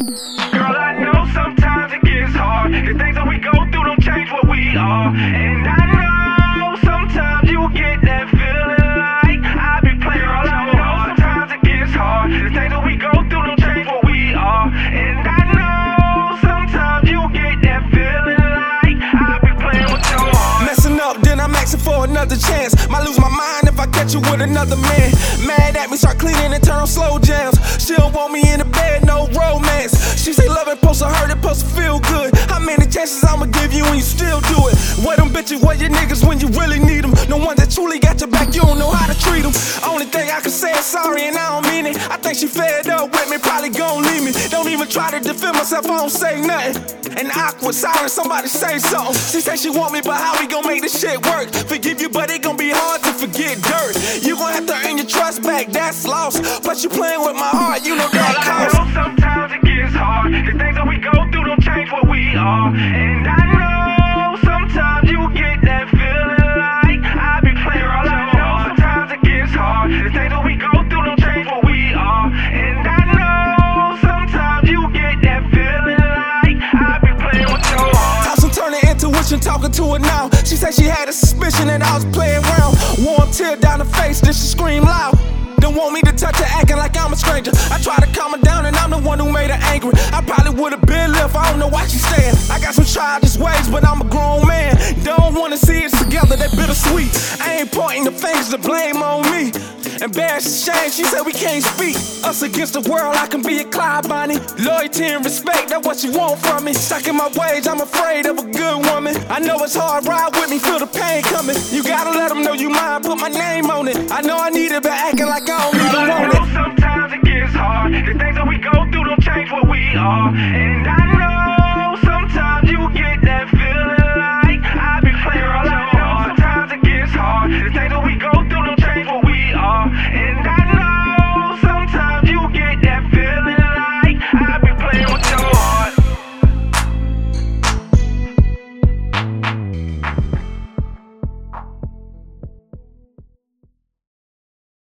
Girl, I know sometimes it gets hard. The things that we go through don't change what we are. And I know sometimes you get that feeling like I be playing Girl, I know sometimes it gets hard. The things that we go through don't change what we are. And I know sometimes you get that feeling like I be playing with your heart. Messing up, then I'm asking for another chance. Might lose my mind if I catch you with another man. Mad at me, start cleaning and turn on slow jams. She supposed to hurt, it supposed to feel good. How many chances I'ma give you when you still do it? Where them bitches, where your niggas when you really need them? No one that truly got your back, you don't know how to treat them. Only thing I can say is sorry and I don't mean it. I think she fed up with me, probably gon' leave me. Don't even try to defend myself, I don't say nothing. An awkward silence, somebody say something. She say she want me, but how we gon' make this shit work? Forgive you, but it gon' be hard to forget dirt. You gon' have to earn your trust back, that's lost. But you playing with my heart, you know talking to her now. She said she had a suspicion that I was playing around. Warm tear down her face, then she screamed loud. Don't want me to touch her, acting like I'm a stranger. I try to calm her down, and I'm the one who made her angry. I probably would've been left, I don't know why she's staying. I got some childish ways, but I'm a grown man. Don't wanna see us together, that bittersweet. I ain't pointing the fingers to blame. Embarrassed shame, she said we can't speak. Us against the world, I can be a Clyde Bonnie. Loyalty and respect, that's what you want from me. Stuck my ways, I'm afraid of a good woman. I know it's hard, ride with me, feel the pain coming. You gotta let them know you mine, put my name on it. I know I need it, but acting like I don't I want know it. sometimes it gets hard. The things that we go through don't change what we are. And